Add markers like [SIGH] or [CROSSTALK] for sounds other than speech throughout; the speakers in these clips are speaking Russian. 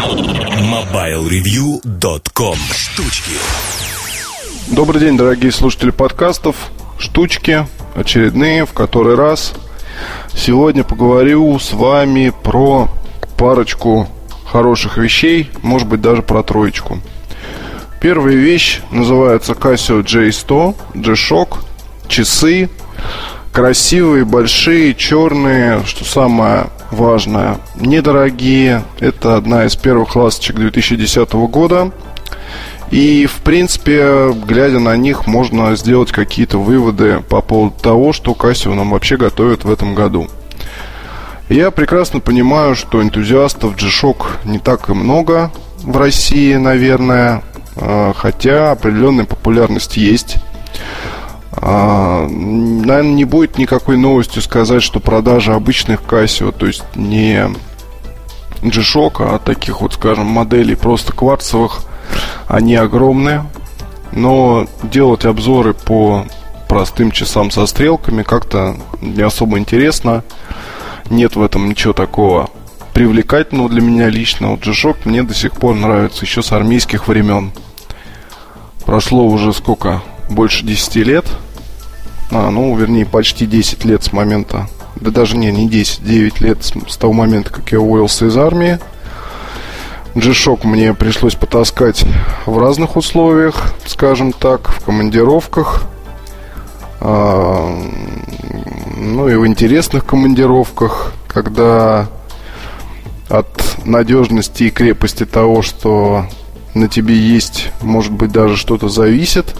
MobileReview.com Штучки Добрый день, дорогие слушатели подкастов. Штучки очередные, в который раз. Сегодня поговорю с вами про парочку хороших вещей, может быть даже про троечку. Первая вещь называется Casio J100, G-Shock, часы, красивые, большие, черные, что самое важное, недорогие. Это одна из первых ласточек 2010 года. И, в принципе, глядя на них, можно сделать какие-то выводы по поводу того, что Casio нам вообще готовит в этом году. Я прекрасно понимаю, что энтузиастов G-Shock не так и много в России, наверное, а, хотя определенная популярность есть. А, наверное, не будет никакой новостью сказать, что продажи обычных Casio, то есть не G-Shock, а таких вот, скажем, моделей просто кварцевых, они огромные. Но делать обзоры по простым часам со стрелками как-то не особо интересно. Нет в этом ничего такого привлекательного для меня лично. Вот G-Shock мне до сих пор нравится еще с армейских времен. Прошло уже сколько? Больше 10 лет. А, ну, вернее, почти 10 лет с момента. Да даже не, не 10, 9 лет с, с того момента, как я уволился из армии. G-Shock мне пришлось потаскать в разных условиях, скажем так, в командировках, а, ну и в интересных командировках, когда от надежности и крепости того, что на тебе есть, может быть, даже что-то зависит.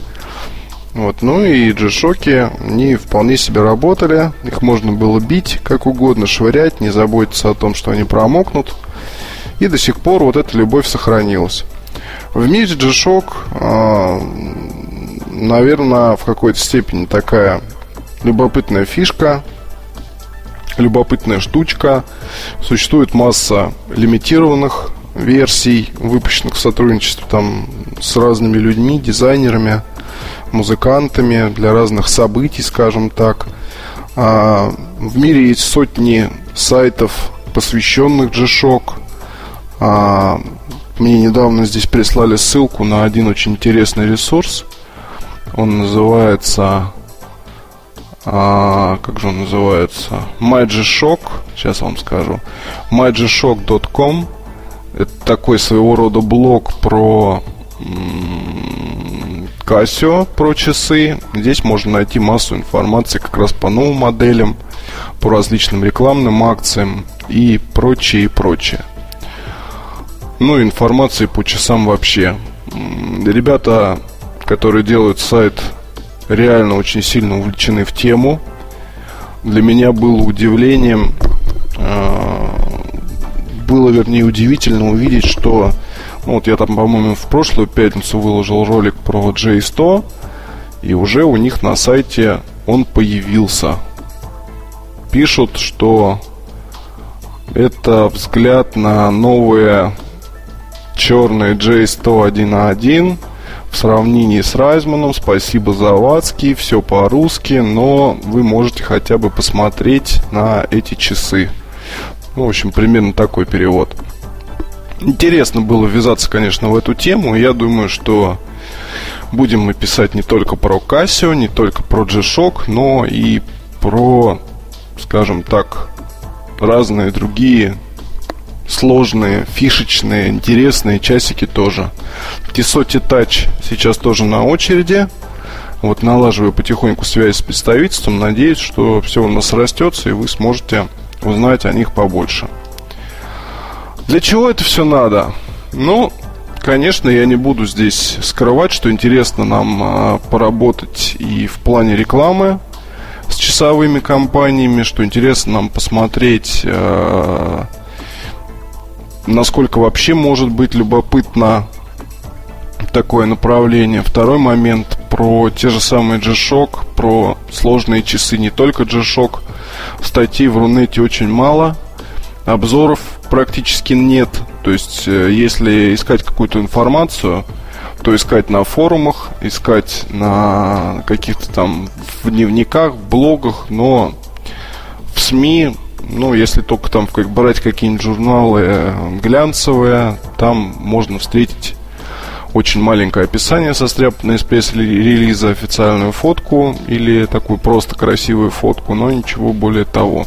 Вот. Ну и G-шоки, они вполне себе работали. Их можно было бить как угодно, швырять, не заботиться о том, что они промокнут. И до сих пор вот эта любовь сохранилась. В мире G-Shock, э, наверное, в какой-то степени такая любопытная фишка, любопытная штучка. Существует масса лимитированных версий, выпущенных в сотрудничестве там с разными людьми, дизайнерами, музыкантами для разных событий, скажем так. А, в мире есть сотни сайтов, посвященных G-Shock. А, мне недавно здесь прислали ссылку на один очень интересный ресурс. Он называется... А, как же он называется? MyGShock. Сейчас вам скажу. MyGShock.com это такой своего рода блог про Casio, про часы. Здесь можно найти массу информации как раз по новым моделям, по различным рекламным акциям и прочее, и прочее. Ну, информации по часам вообще. Ребята, которые делают сайт, реально очень сильно увлечены в тему. Для меня было удивлением а, было, вернее, удивительно увидеть, что ну, вот я там, по-моему, в прошлую пятницу выложил ролик про J100, и уже у них на сайте он появился. Пишут, что это взгляд на новые черные J101 в сравнении с Райзманом. Спасибо за Завадский, все по-русски, но вы можете хотя бы посмотреть на эти часы. Ну, в общем, примерно такой перевод. Интересно было ввязаться, конечно, в эту тему. Я думаю, что будем мы писать не только про Casio, не только про G-Shock, но и про, скажем так, разные другие сложные, фишечные, интересные часики тоже. Tissot Touch сейчас тоже на очереди. Вот налаживаю потихоньку связь с представительством. Надеюсь, что все у нас растется, и вы сможете узнать о них побольше. Для чего это все надо? Ну, конечно, я не буду здесь скрывать, что интересно нам а, поработать и в плане рекламы с часовыми компаниями, что интересно нам посмотреть, а, насколько вообще может быть любопытно такое направление. Второй момент про те же самые G-Shock, про сложные часы, не только G-Shock. Статей в Рунете очень мало, обзоров практически нет. То есть, э, если искать какую-то информацию, то искать на форумах, искать на каких-то там в дневниках, в блогах, но в СМИ ну, если только там брать какие-нибудь журналы э, глянцевые, там можно встретить очень маленькое описание состряпанное из пресс-релиза, официальную фотку или такую просто красивую фотку, но ничего более того.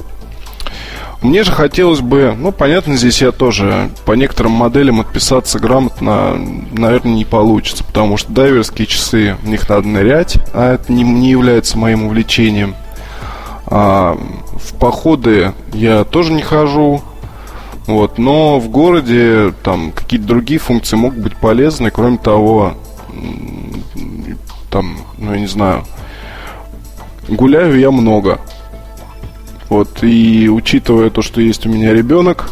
Мне же хотелось бы, ну, понятно, здесь я тоже по некоторым моделям отписаться грамотно, наверное, не получится, потому что дайверские часы, в них надо нырять, а это не, не является моим увлечением. А, в походы я тоже не хожу, вот, но в городе там какие-то другие функции могут быть полезны. Кроме того, там, ну я не знаю, гуляю я много. Вот, и учитывая то, что есть у меня ребенок,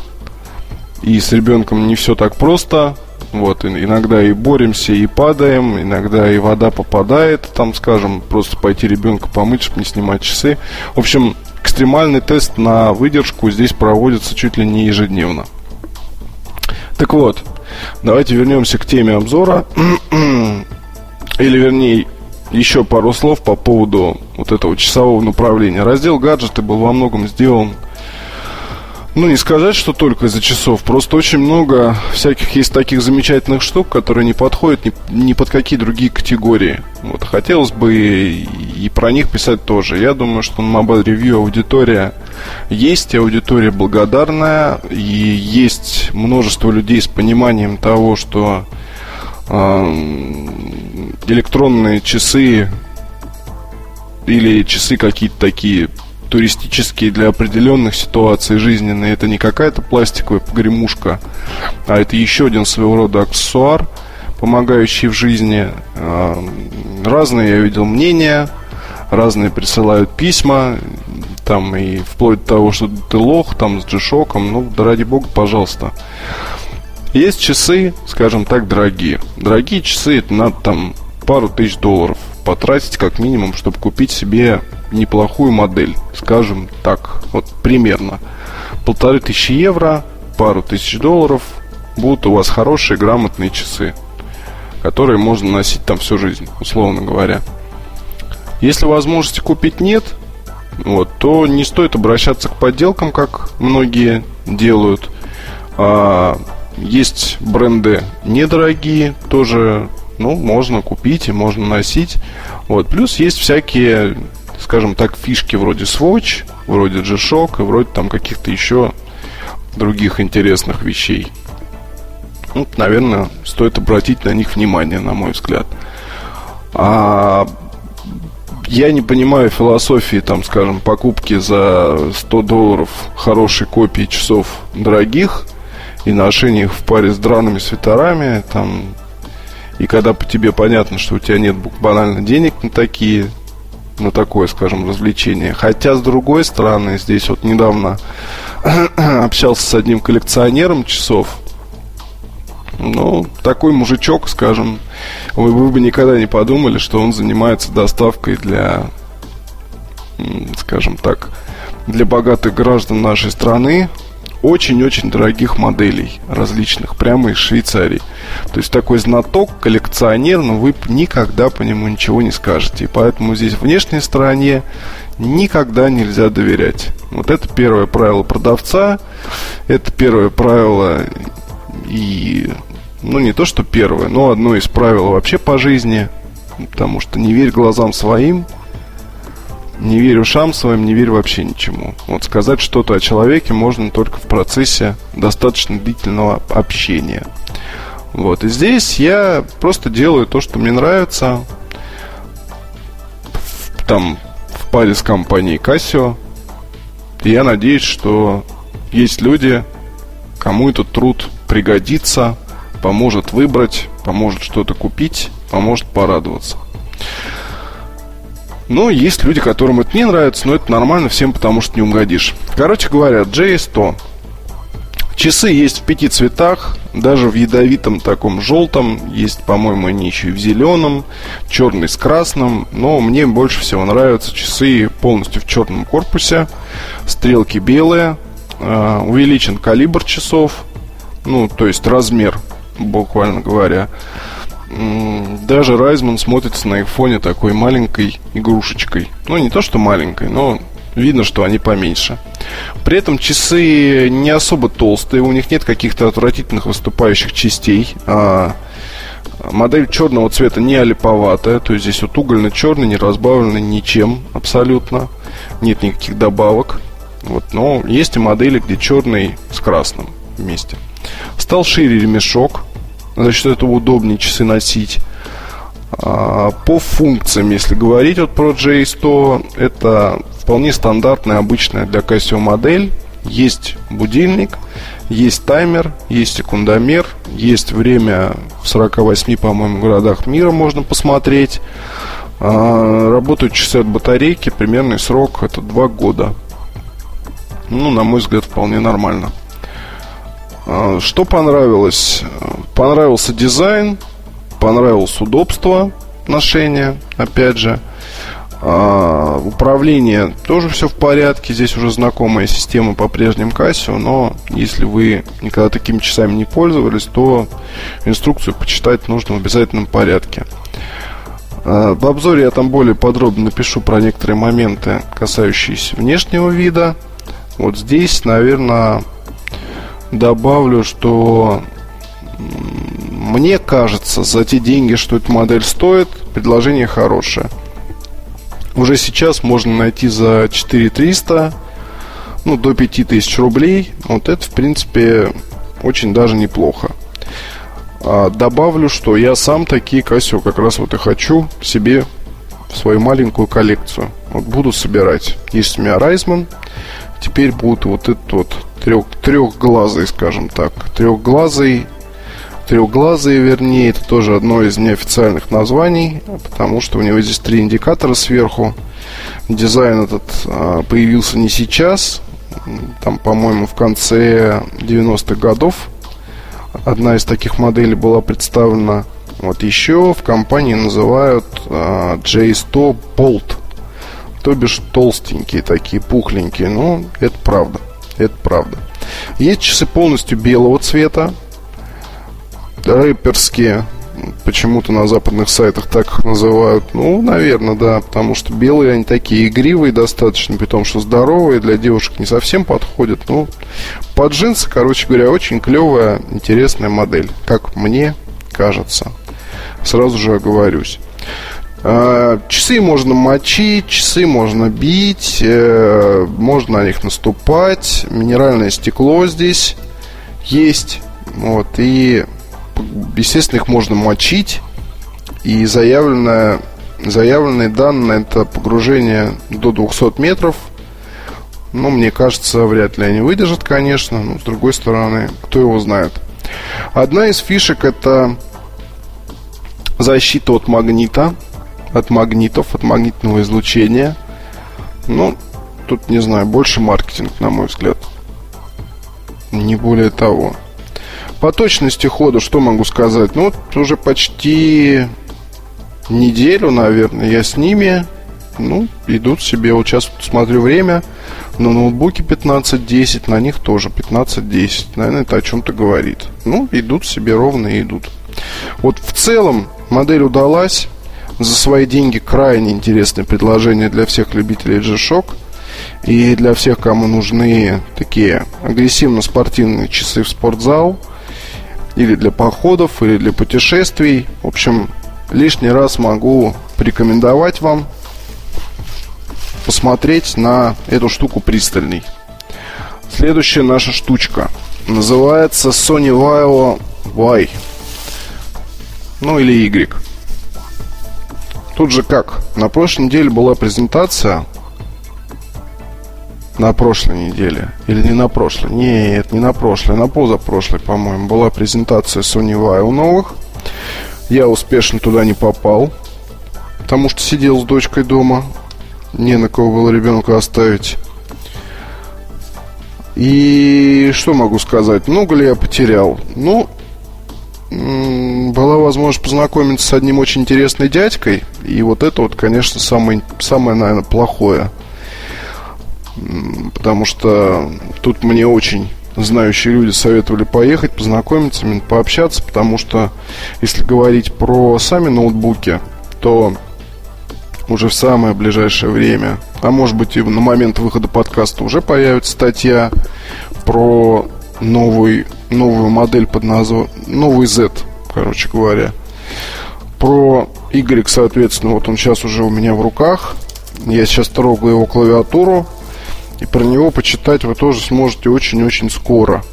и с ребенком не все так просто, вот, иногда и боремся, и падаем, иногда и вода попадает, там, скажем, просто пойти ребенка помыть, чтобы не снимать часы. В общем, экстремальный тест на выдержку здесь проводится чуть ли не ежедневно. Так вот, давайте вернемся к теме обзора. [CLEARS THROAT] Или, вернее, еще пару слов по поводу вот этого часового направления. Раздел гаджеты был во многом сделан ну, не сказать, что только из-за часов. Просто очень много всяких есть таких замечательных штук, которые не подходят ни, ни под какие другие категории. Вот, хотелось бы и, и про них писать тоже. Я думаю, что на Mobile Review аудитория есть, аудитория благодарная, и есть множество людей с пониманием того, что э, электронные часы или часы какие-то такие туристические для определенных ситуаций жизненные. Это не какая-то пластиковая погремушка, а это еще один своего рода аксессуар, помогающий в жизни. А, разные я видел мнения, разные присылают письма, там и вплоть до того, что ты лох, там с джишоком, ну, да ради бога, пожалуйста. Есть часы, скажем так, дорогие. Дорогие часы, это надо там пару тысяч долларов потратить как минимум, чтобы купить себе неплохую модель, скажем так, вот примерно. Полторы тысячи евро, пару тысяч долларов, будут у вас хорошие, грамотные часы, которые можно носить там всю жизнь, условно говоря. Если возможности купить нет, вот, то не стоит обращаться к подделкам, как многие делают. А, есть бренды недорогие, тоже ну, можно купить и можно носить. Вот. Плюс есть всякие скажем так, фишки вроде Swatch, вроде G-Shock и вроде там каких-то еще других интересных вещей. Ну, наверное, стоит обратить на них внимание, на мой взгляд. А я не понимаю философии, там, скажем, покупки за 100 долларов хорошей копии часов дорогих и ношения их в паре с драными свитерами, там, и когда тебе понятно, что у тебя нет банально денег на такие, на такое, скажем, развлечение. Хотя, с другой стороны, здесь вот недавно [CLEARS THROAT] общался с одним коллекционером часов. Ну, такой мужичок, скажем, вы, вы бы никогда не подумали, что он занимается доставкой для, скажем так, для богатых граждан нашей страны очень-очень дорогих моделей различных, прямо из Швейцарии. То есть такой знаток, коллекционер, но вы никогда по нему ничего не скажете. И поэтому здесь внешней стороне никогда нельзя доверять. Вот это первое правило продавца, это первое правило и, ну не то что первое, но одно из правил вообще по жизни, потому что не верь глазам своим, не верь ушам своим, не верь вообще ничему. Вот сказать что-то о человеке можно только в процессе достаточно длительного общения. Вот, и здесь я просто делаю то, что мне нравится. Там в паре с компанией Casio. И я надеюсь, что есть люди, кому этот труд пригодится, поможет выбрать, поможет что-то купить, поможет порадоваться. Но есть люди, которым это не нравится, но это нормально всем, потому что не угодишь. Короче говоря, JS100. Часы есть в пяти цветах, даже в ядовитом таком желтом, есть, по-моему, они еще и в зеленом, черный с красным, но мне больше всего нравятся часы полностью в черном корпусе, стрелки белые, э, увеличен калибр часов, ну, то есть размер, буквально говоря, даже Райзман смотрится на их такой маленькой игрушечкой. Ну, не то, что маленькой, но видно, что они поменьше. При этом часы не особо толстые, у них нет каких-то отвратительных выступающих частей. А модель черного цвета не олиповатая, то есть здесь вот угольно-черный, не разбавленный ничем абсолютно. Нет никаких добавок. Вот, но есть и модели, где черный с красным вместе. Стал шире ремешок, за счет этого удобнее часы носить. А, по функциям, если говорить вот про J100, это вполне стандартная, обычная для Casio модель. Есть будильник, есть таймер, есть секундомер, есть время в 48, по-моему, городах мира можно посмотреть. А, работают часы от батарейки, примерный срок это 2 года. Ну, на мой взгляд, вполне нормально. А, что понравилось? Понравился дизайн, понравилось удобство ношения, опять же. А, управление тоже все в порядке. Здесь уже знакомая система по прежним Casio, но если вы никогда такими часами не пользовались, то инструкцию почитать нужно в обязательном порядке. А, в обзоре я там более подробно напишу про некоторые моменты, касающиеся внешнего вида. Вот здесь, наверное, добавлю, что мне кажется, за те деньги, что эта модель стоит, предложение хорошее. Уже сейчас можно найти за 4300, ну, до 5000 рублей. Вот это, в принципе, очень даже неплохо. А добавлю, что я сам такие Casio как раз вот и хочу себе в свою маленькую коллекцию. Вот буду собирать. Есть у меня Райзман. Теперь будет вот этот вот трех, трехглазый, скажем так. Трехглазый трехглазые, вернее, это тоже одно из неофициальных названий, потому что у него здесь три индикатора сверху. Дизайн этот а, появился не сейчас, там, по-моему, в конце 90-х годов. Одна из таких моделей была представлена. Вот еще в компании называют а, J100 Bolt. То бишь толстенькие такие, пухленькие. Ну, это правда. Это правда. Есть часы полностью белого цвета рэперские. Почему-то на западных сайтах так их называют. Ну, наверное, да, потому что белые они такие игривые достаточно, при том, что здоровые, для девушек не совсем подходят. Ну, под джинсы, короче говоря, очень клевая, интересная модель, как мне кажется. Сразу же оговорюсь. А, часы можно мочить, часы можно бить, э, можно на них наступать. Минеральное стекло здесь есть. Вот, и естественно, их можно мочить. И заявленное, заявленные данные это погружение до 200 метров. Ну, мне кажется, вряд ли они выдержат, конечно. Но, с другой стороны, кто его знает. Одна из фишек это защита от магнита, от магнитов, от магнитного излучения. Ну, тут, не знаю, больше маркетинг, на мой взгляд. Не более того. По точности хода что могу сказать? Ну, вот уже почти неделю, наверное, я с ними. Ну, идут себе. Вот сейчас смотрю время. На ноутбуке 15.10, на них тоже 15.10. Наверное, это о чем-то говорит. Ну, идут себе ровно и идут. Вот в целом модель удалась. За свои деньги крайне интересное предложение для всех любителей G-Shock. И для всех, кому нужны такие агрессивно-спортивные часы в спортзал – или для походов, или для путешествий. В общем, лишний раз могу порекомендовать вам посмотреть на эту штуку пристальней. Следующая наша штучка называется Sony Vaio Y. Ну или Y. Тут же как? На прошлой неделе была презентация на прошлой неделе. Или не на прошлой? Нет, не на прошлой, на позапрошлой, по-моему, была презентация Sony Vaio новых. Я успешно туда не попал, потому что сидел с дочкой дома. Не на кого было ребенка оставить. И что могу сказать? Много ли я потерял? Ну, была возможность познакомиться с одним очень интересной дядькой. И вот это вот, конечно, самое, самое наверное, плохое – потому что тут мне очень знающие люди советовали поехать, познакомиться, пообщаться, потому что если говорить про сами ноутбуки, то уже в самое ближайшее время а может быть и на момент выхода подкаста уже появится статья про новый, новую модель под названием новый Z, короче говоря. Про Y, соответственно, вот он сейчас уже у меня в руках. Я сейчас трогаю его клавиатуру. И про него почитать вы тоже сможете очень-очень скоро.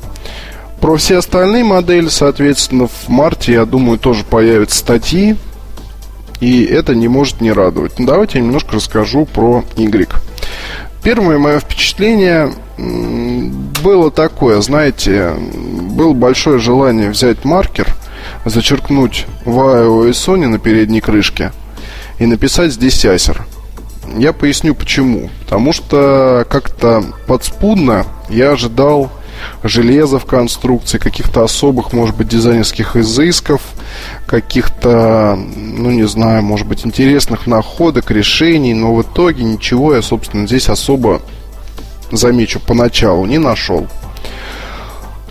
Про все остальные модели, соответственно, в марте, я думаю, тоже появятся статьи. И это не может не радовать. давайте я немножко расскажу про Y. Первое мое впечатление было такое, знаете, было большое желание взять маркер, зачеркнуть Vaio и Sony на передней крышке и написать здесь Acer. Я поясню почему. Потому что как-то подспудно я ожидал железа в конструкции, каких-то особых, может быть, дизайнерских изысков, каких-то, ну не знаю, может быть, интересных находок, решений, но в итоге ничего я, собственно, здесь особо, замечу, поначалу не нашел.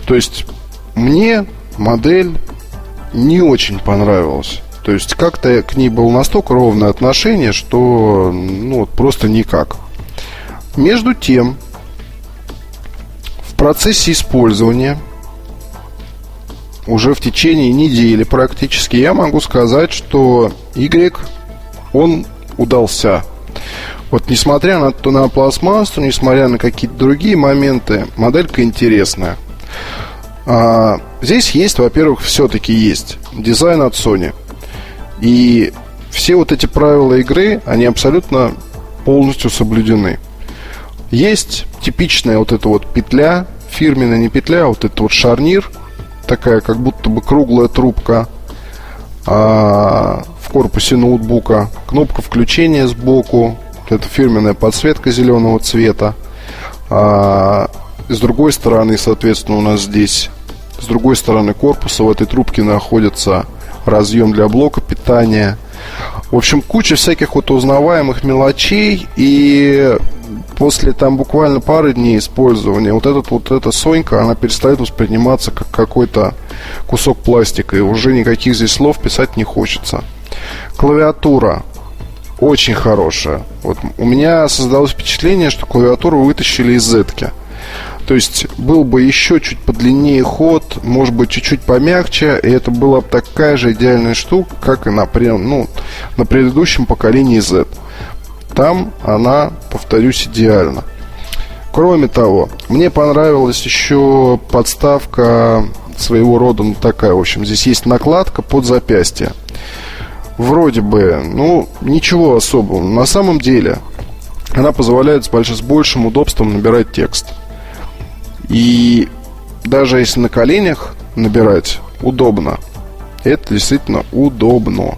То есть мне модель не очень понравилась. То есть как-то к ней было настолько ровное отношение, что ну, вот просто никак. Между тем, процессе использования уже в течение недели практически я могу сказать, что Y, он удался. Вот несмотря на, на пластмассу, несмотря на какие-то другие моменты, моделька интересная. А, здесь есть, во-первых, все-таки есть дизайн от Sony. И все вот эти правила игры, они абсолютно полностью соблюдены. Есть типичная вот эта вот петля, фирменная не петля, а вот этот вот шарнир, такая как будто бы круглая трубка а, в корпусе ноутбука, кнопка включения сбоку, эта фирменная подсветка зеленого цвета. А, с другой стороны, соответственно, у нас здесь, с другой стороны корпуса в этой трубке находится разъем для блока питания. В общем, куча всяких вот узнаваемых мелочей и после там буквально пары дней использования вот этот вот эта Сонька, она перестает восприниматься как какой-то кусок пластика и уже никаких здесь слов писать не хочется. Клавиатура очень хорошая. Вот у меня создалось впечатление, что клавиатуру вытащили из зетки. То есть был бы еще чуть подлиннее ход, может быть, чуть-чуть помягче, и это была бы такая же идеальная штука, как и на, ну, на предыдущем поколении Z. Там она, повторюсь, идеальна. Кроме того, мне понравилась еще подставка своего рода, ну такая, в общем, здесь есть накладка под запястье. Вроде бы, ну, ничего особого. На самом деле, она позволяет с, больш... с большим удобством набирать текст. И даже если на коленях набирать удобно, это действительно удобно.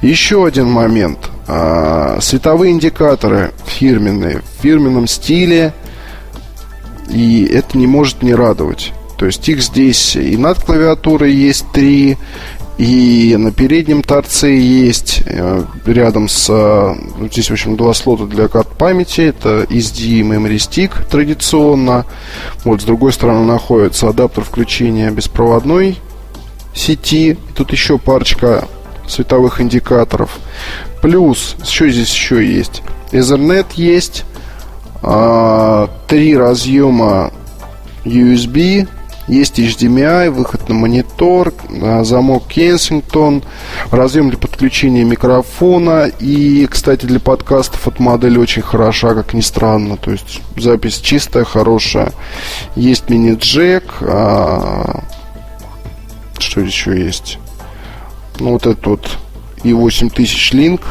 Еще один момент. А, световые индикаторы фирменные, в фирменном стиле, и это не может не радовать. То есть их здесь и над клавиатурой есть три, и на переднем торце есть э, рядом с... Э, здесь, в общем, два слота для карт памяти. Это SD и Memory Stick традиционно. Вот с другой стороны находится адаптер включения беспроводной сети. Тут еще парочка световых индикаторов. Плюс, что здесь еще есть? Ethernet есть. А, три разъема USB есть HDMI, выход на монитор, а, замок Kensington, разъем для подключения микрофона. И, кстати, для подкастов эта модель очень хороша, как ни странно. То есть запись чистая, хорошая. Есть мини-джек. А... Что еще есть? Ну, вот этот вот и 8000 линк,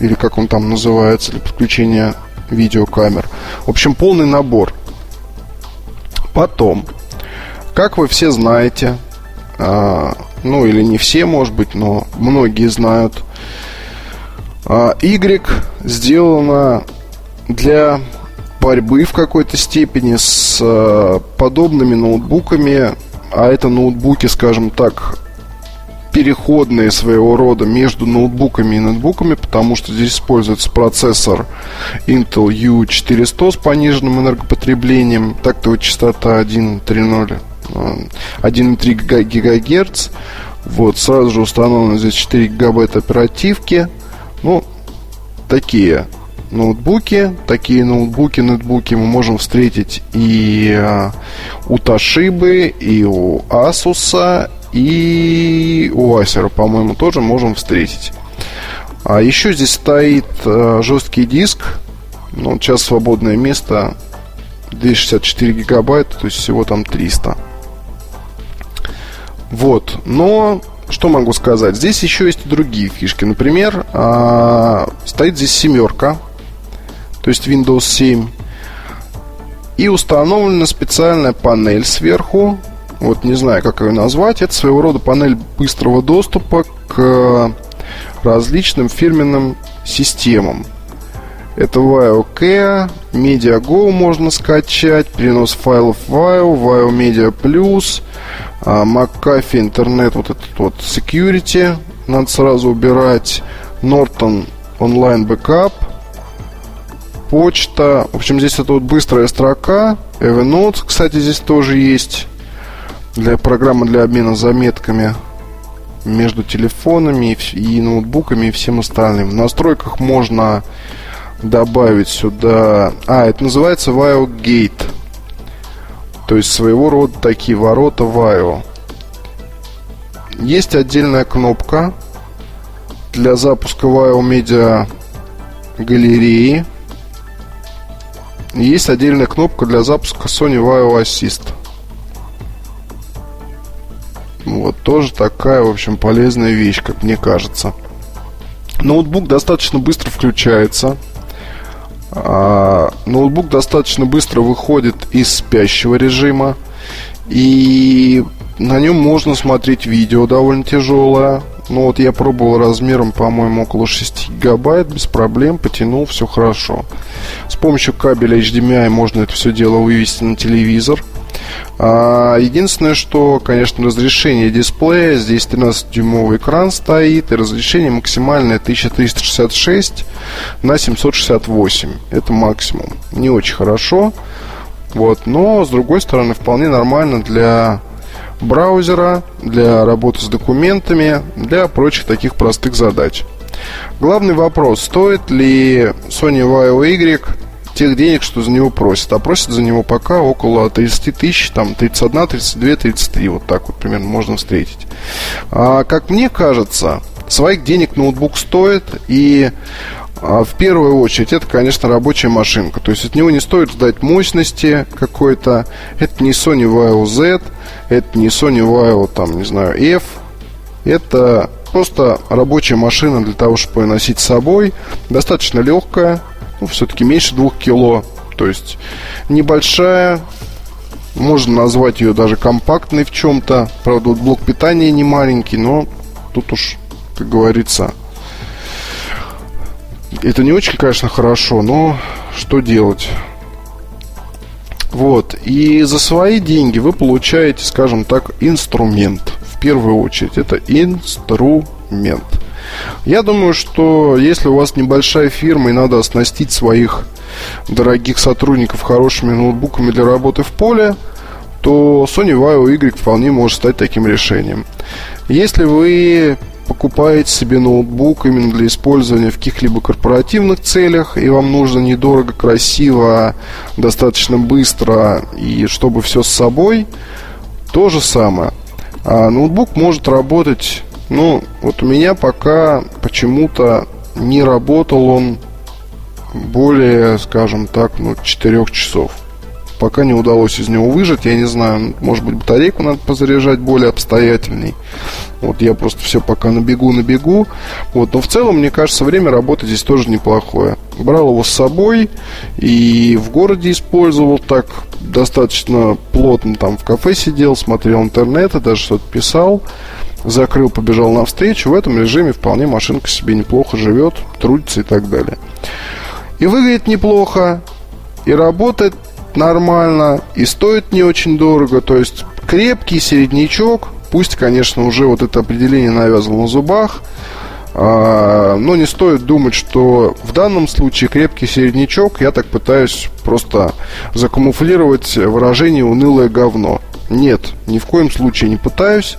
или как он там называется, для подключения видеокамер. В общем, полный набор. Потом как вы все знаете, а, ну или не все, может быть, но многие знают, а, Y сделана для борьбы в какой-то степени с а, подобными ноутбуками, а это ноутбуки, скажем так, переходные своего рода между ноутбуками и ноутбуками, потому что здесь используется процессор Intel U400 с пониженным энергопотреблением, так-то частота 1.3.0 1,3 ГГц. Вот, сразу же установлено здесь 4 гигабайта оперативки. Ну, такие ноутбуки. Такие ноутбуки, нетбуки мы можем встретить и э, у Toshiba, и у Asus, и у Acer, по-моему, тоже можем встретить. А еще здесь стоит э, жесткий диск. Ну, сейчас свободное место 264 гигабайта, то есть всего там 300. Вот. Но что могу сказать? Здесь еще есть и другие фишки. Например, э, стоит здесь семерка, то есть Windows 7. И установлена специальная панель сверху. Вот не знаю, как ее назвать. Это своего рода панель быстрого доступа к различным фирменным системам. Это VioKea, MediaGo можно скачать, перенос файлов Vio, Vio Media Plus, McAfee интернет, вот этот вот security, надо сразу убирать, Norton Online Backup, почта. В общем, здесь это вот быстрая строка. Evernote, кстати, здесь тоже есть. Для программы для обмена заметками между телефонами и ноутбуками и всем остальным. В настройках можно добавить сюда... А, это называется VIO Gate. То есть своего рода такие ворота VIO. Есть отдельная кнопка для запуска VIO Media галереи. Есть отдельная кнопка для запуска Sony VIO Assist. Вот тоже такая, в общем, полезная вещь, как мне кажется. Ноутбук достаточно быстро включается. А, ноутбук достаточно быстро выходит из спящего режима. И на нем можно смотреть видео довольно тяжелое. Ну вот я пробовал размером, по-моему, около 6 гигабайт, без проблем, потянул, все хорошо. С помощью кабеля HDMI можно это все дело вывести на телевизор – единственное, что, конечно, разрешение дисплея. Здесь 13-дюймовый экран стоит, и разрешение максимальное 1366 на 768. Это максимум. Не очень хорошо. Вот, но, с другой стороны, вполне нормально для браузера, для работы с документами, для прочих таких простых задач. Главный вопрос, стоит ли Sony Vaio Y тех денег, что за него просят. А просят за него пока около 30 тысяч, там 31, 32, 33, вот так вот примерно можно встретить. А, как мне кажется, своих денег ноутбук стоит, и а, в первую очередь это, конечно, рабочая машинка. То есть от него не стоит ждать мощности какой-то. Это не Sony Vaio Z, это не Sony Vaio, там, не знаю, F. Это просто рабочая машина для того, чтобы ее носить с собой. Достаточно легкая, все-таки меньше двух кило. То есть небольшая, можно назвать ее даже компактной в чем-то. Правда, вот блок питания не маленький, но тут уж, как говорится, это не очень, конечно, хорошо, но что делать? Вот. И за свои деньги вы получаете, скажем так, инструмент. В первую очередь. Это инструмент. Я думаю, что если у вас небольшая фирма и надо оснастить своих дорогих сотрудников хорошими ноутбуками для работы в поле, то Sony Vaio Y вполне может стать таким решением. Если вы покупаете себе ноутбук именно для использования в каких-либо корпоративных целях, и вам нужно недорого, красиво, достаточно быстро, и чтобы все с собой, то же самое. А ноутбук может работать ну, вот у меня пока почему-то не работал он более, скажем так, ну, 4 часов. Пока не удалось из него выжать, я не знаю, может быть, батарейку надо позаряжать более обстоятельней. Вот я просто все пока набегу, набегу. Вот, но в целом, мне кажется, время работы здесь тоже неплохое. Брал его с собой и в городе использовал так достаточно плотно. Там в кафе сидел, смотрел интернет, и даже что-то писал закрыл, побежал навстречу. В этом режиме вполне машинка себе неплохо живет, трудится и так далее. И выглядит неплохо, и работает нормально, и стоит не очень дорого. То есть крепкий середнячок, пусть, конечно, уже вот это определение навязано на зубах, а, но не стоит думать, что в данном случае крепкий середнячок, я так пытаюсь просто закамуфлировать выражение «унылое говно». Нет, ни в коем случае не пытаюсь.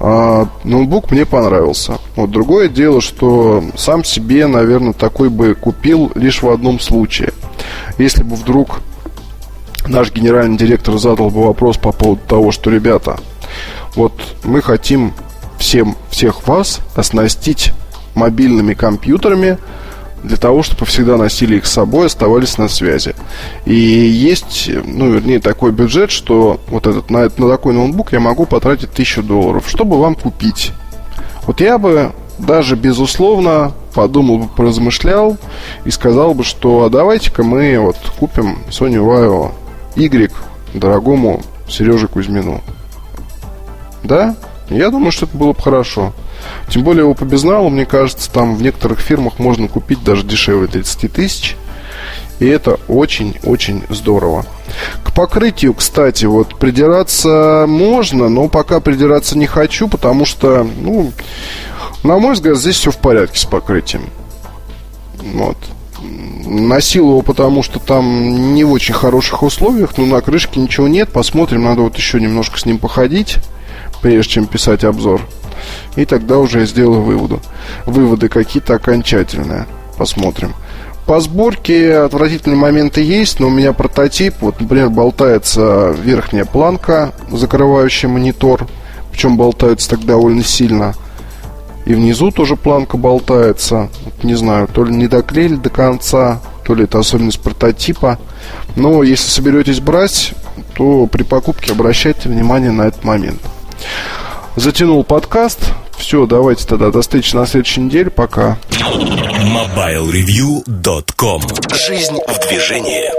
А, ноутбук мне понравился. Вот другое дело, что сам себе, наверное, такой бы купил лишь в одном случае. Если бы вдруг наш генеральный директор задал бы вопрос по поводу того, что, ребята, вот мы хотим всем, всех вас оснастить мобильными компьютерами для того, чтобы всегда носили их с собой, оставались на связи. И есть, ну, вернее, такой бюджет, что вот этот, на, на такой ноутбук я могу потратить тысячу долларов, чтобы вам купить. Вот я бы даже безусловно подумал бы, поразмышлял и сказал бы, что а давайте-ка мы вот купим Sony Vaio Y дорогому Сереже Кузьмину. Да? Я думаю, что это было бы хорошо. Тем более его по безналу, мне кажется, там в некоторых фирмах можно купить даже дешевле 30 тысяч. И это очень-очень здорово. К покрытию, кстати, вот придираться можно, но пока придираться не хочу, потому что, ну, на мой взгляд, здесь все в порядке с покрытием. Вот. Носил его, потому что там не в очень хороших условиях, но на крышке ничего нет. Посмотрим, надо вот еще немножко с ним походить, прежде чем писать обзор. И тогда уже я сделаю выводы. Выводы какие-то окончательные. Посмотрим. По сборке отвратительные моменты есть, но у меня прототип. Вот, например, болтается верхняя планка, закрывающая монитор. Причем болтается так довольно сильно. И внизу тоже планка болтается. Вот, не знаю, то ли не доклеили до конца, то ли это особенность прототипа. Но если соберетесь брать, то при покупке обращайте внимание на этот момент затянул подкаст. Все, давайте тогда до встречи на следующей неделе. Пока. MobileReview.com Жизнь в движении.